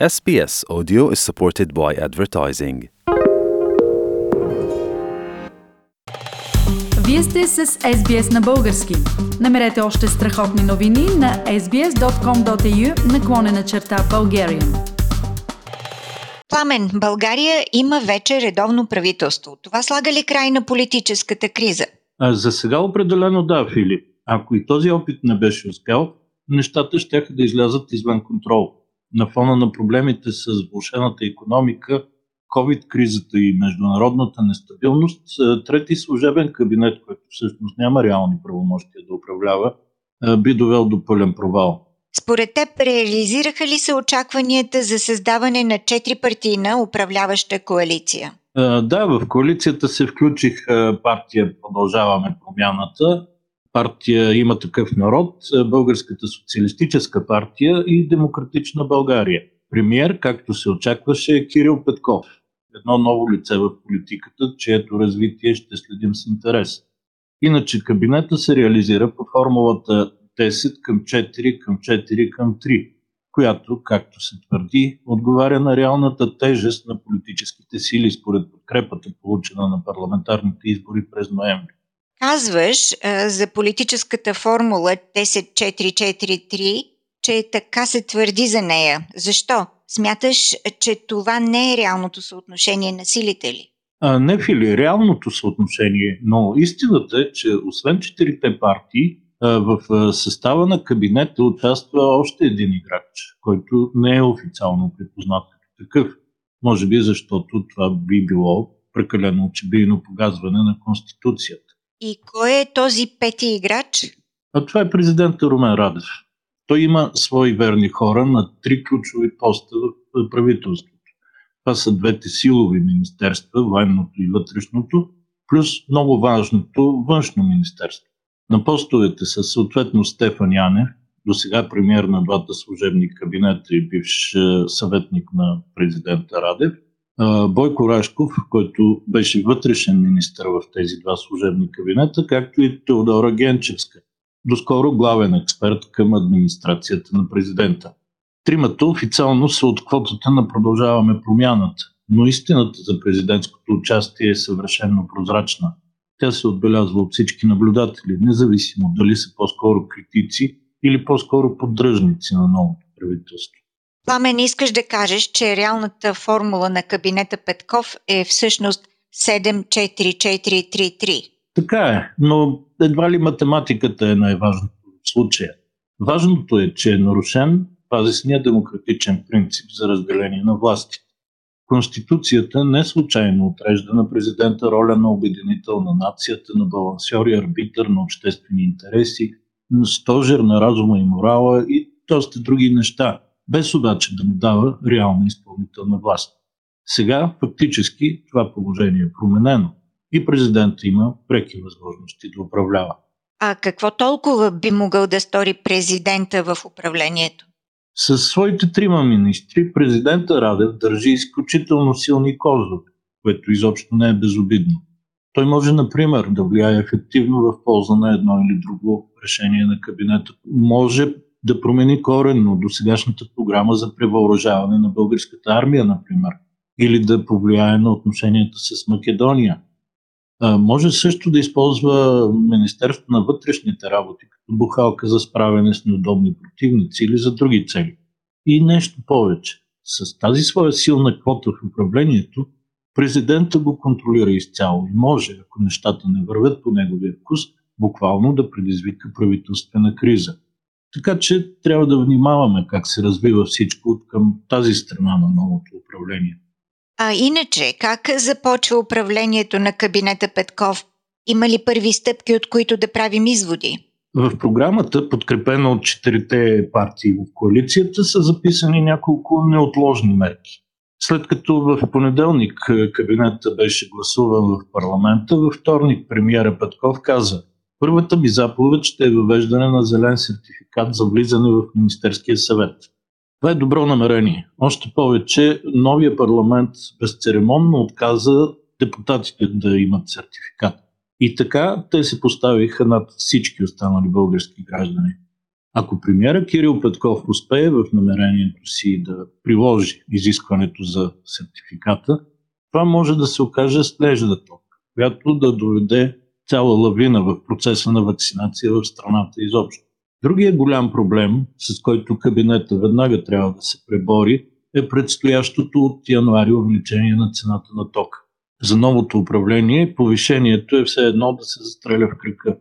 SBS Audio is supported by advertising. Вие сте с SBS на български. Намерете още страхотни новини на sbs.com.au наклонена черта Bulgarian. Пламен, България има вече редовно правителство. Това слага ли край на политическата криза? А, за сега определено да, Филип. Ако и този опит не беше успял, нещата ще да излязат извън контрол. На фона на проблемите с влушената економика, COVID-кризата и международната нестабилност, трети служебен кабинет, който всъщност няма реални правомощия да управлява, би довел до пълен провал. Според теб, реализираха ли се очакванията за създаване на четирипартийна управляваща коалиция? Да, в коалицията се включих партия Продължаваме промяната, партия Има такъв народ, Българската социалистическа партия и Демократична България. Премьер, както се очакваше, е Кирил Петков. Едно ново лице в политиката, чието развитие ще следим с интерес. Иначе кабинета се реализира по формулата 10 към 4 към 4 към 3, която, както се твърди, отговаря на реалната тежест на политическите сили според подкрепата, получена на парламентарните избори през ноември. Казваш а, за политическата формула 10-4-4-3, че така се твърди за нея. Защо? Смяташ, че това не е реалното съотношение на силите ли? А, не, Фили, реалното съотношение, но истината е, че освен четирите партии, в състава на кабинета участва още един играч, който не е официално припознат като такъв. Може би защото това би било прекалено очебийно погазване на Конституцията. И кой е този пети играч? А това е президента Румен Радев. Той има свои верни хора на три ключови поста в правителството. Това са двете силови министерства, военното и вътрешното, плюс много важното външно министерство. На постовете са съответно Стефан Янев, до сега премьер на двата служебни кабинета и бивш съветник на президента Радев, Бойко Рашков, който беше вътрешен министр в тези два служебни кабинета, както и Теодора Генчевска, доскоро главен експерт към администрацията на президента. Тримата официално са от квотата на Продължаваме промяната, но истината за президентското участие е съвършенно прозрачна. Тя се отбелязва от всички наблюдатели, независимо дали са по-скоро критици или по-скоро поддръжници на новото правителство. Пламен, искаш да кажеш, че реалната формула на кабинета Петков е всъщност 7-4-4-3-3. Така е, но едва ли математиката е най-важното в случая. Важното е, че е нарушен базисния демократичен принцип за разделение на власти. Конституцията не случайно отрежда на президента роля на обединител на нацията, на балансьор и арбитър на обществени интереси, на стожер на разума и морала и доста други неща, без обаче да му дава реална изпълнителна власт. Сега фактически това положение е променено и президента има преки възможности да управлява. А какво толкова би могъл да стори президента в управлението? С своите трима министри президента Радев държи изключително силни козове, което изобщо не е безобидно. Той може, например, да влияе ефективно в полза на едно или друго решение на кабинета. Може да промени коренно до сегашната програма за превъоръжаване на българската армия, например, или да повлияе на отношенията с Македония. Може също да използва Министерството на вътрешните работи като бухалка за справяне с неудобни противници или за други цели. И нещо повече. С тази своя силна квота в управлението, президента го контролира изцяло и може, ако нещата не вървят по неговия вкус, буквално да предизвика правителствена криза. Така че трябва да внимаваме как се развива всичко от към тази страна на новото управление. А иначе, как започва управлението на кабинета Петков? Има ли първи стъпки, от които да правим изводи? В програмата, подкрепена от четирите партии в коалицията, са записани няколко неотложни мерки. След като в понеделник кабинета беше гласуван в парламента, във вторник премиера Петков каза Първата ми заповед ще е въвеждане на зелен сертификат за влизане в Министерския съвет. Това е добро намерение. Още повече, новия парламент безцеремонно отказа депутатите да имат сертификат. И така те се поставиха над всички останали български граждани. Ако премиера Кирил Петков успее в намерението си да приложи изискването за сертификата, това може да се окаже слежда ток, която да доведе цяла лавина в процеса на вакцинация в страната изобщо. Другия голям проблем, с който кабинета веднага трябва да се пребори, е предстоящото от януари увеличение на цената на тока. За новото управление повишението е все едно да се застреля в кръка.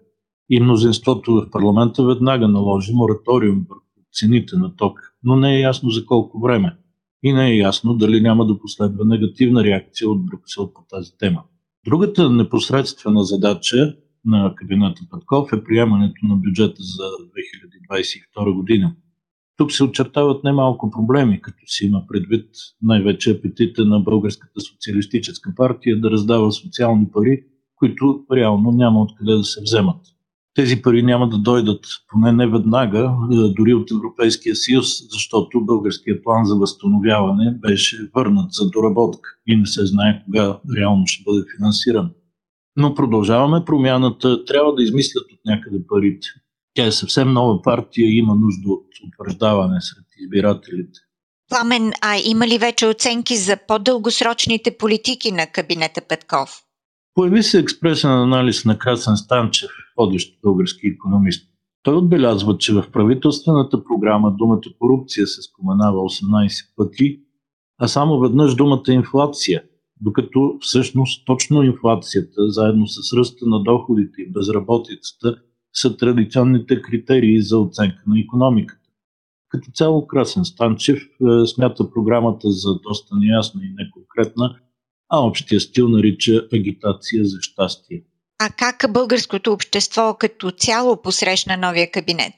И мнозинството в парламента веднага наложи мораториум върху цените на ток, но не е ясно за колко време. И не е ясно дали няма да последва негативна реакция от Брюксел по тази тема. Другата непосредствена задача на кабинета Петков е приемането на бюджета за 2022 година. Тук се очертават немалко проблеми, като си има предвид най-вече апетита на Българската социалистическа партия да раздава социални пари, които реално няма откъде да се вземат. Тези пари няма да дойдат, поне не веднага, дори от Европейския съюз, защото българският план за възстановяване беше върнат за доработка и не се знае кога реално ще бъде финансиран. Но продължаваме промяната, трябва да измислят от някъде парите. Тя е съвсем нова партия и има нужда от утвърждаване сред избирателите. Пламен, а има ли вече оценки за по-дългосрочните политики на кабинета Петков? Появи се експресен анализ на Красен Станчев, водещ български економист. Той отбелязва, че в правителствената програма думата корупция се споменава 18 пъти, а само веднъж думата инфлация, докато всъщност точно инфлацията, заедно с ръста на доходите и безработицата, са традиционните критерии за оценка на економиката. Като цяло Красен Станчев е, смята програмата за доста неясна и неконкретна, а общия стил нарича агитация за щастие. А как българското общество като цяло посрещна новия кабинет?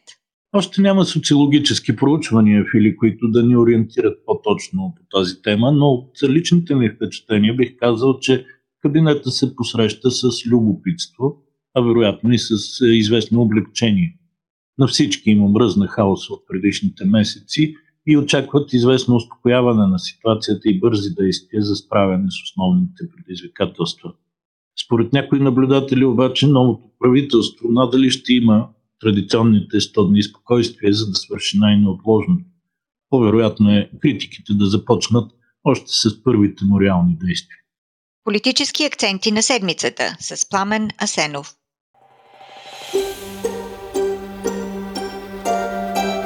Още няма социологически проучвания, Фили, които да ни ориентират по-точно по тази тема, но от личните ми впечатления бих казал, че кабинета се посреща с любопитство, а вероятно и с е, известно облегчение. На всички им омръзна хаос от предишните месеци и очакват известно успокояване на ситуацията и бързи действия за справяне с основните предизвикателства. Според някои наблюдатели обаче новото правителство надали ще има традиционните 100 дни спокойствие, за да свърши най-неотложно. По-вероятно е критиките да започнат още с първите му реални действия. Политически акценти на седмицата с Пламен Асенов.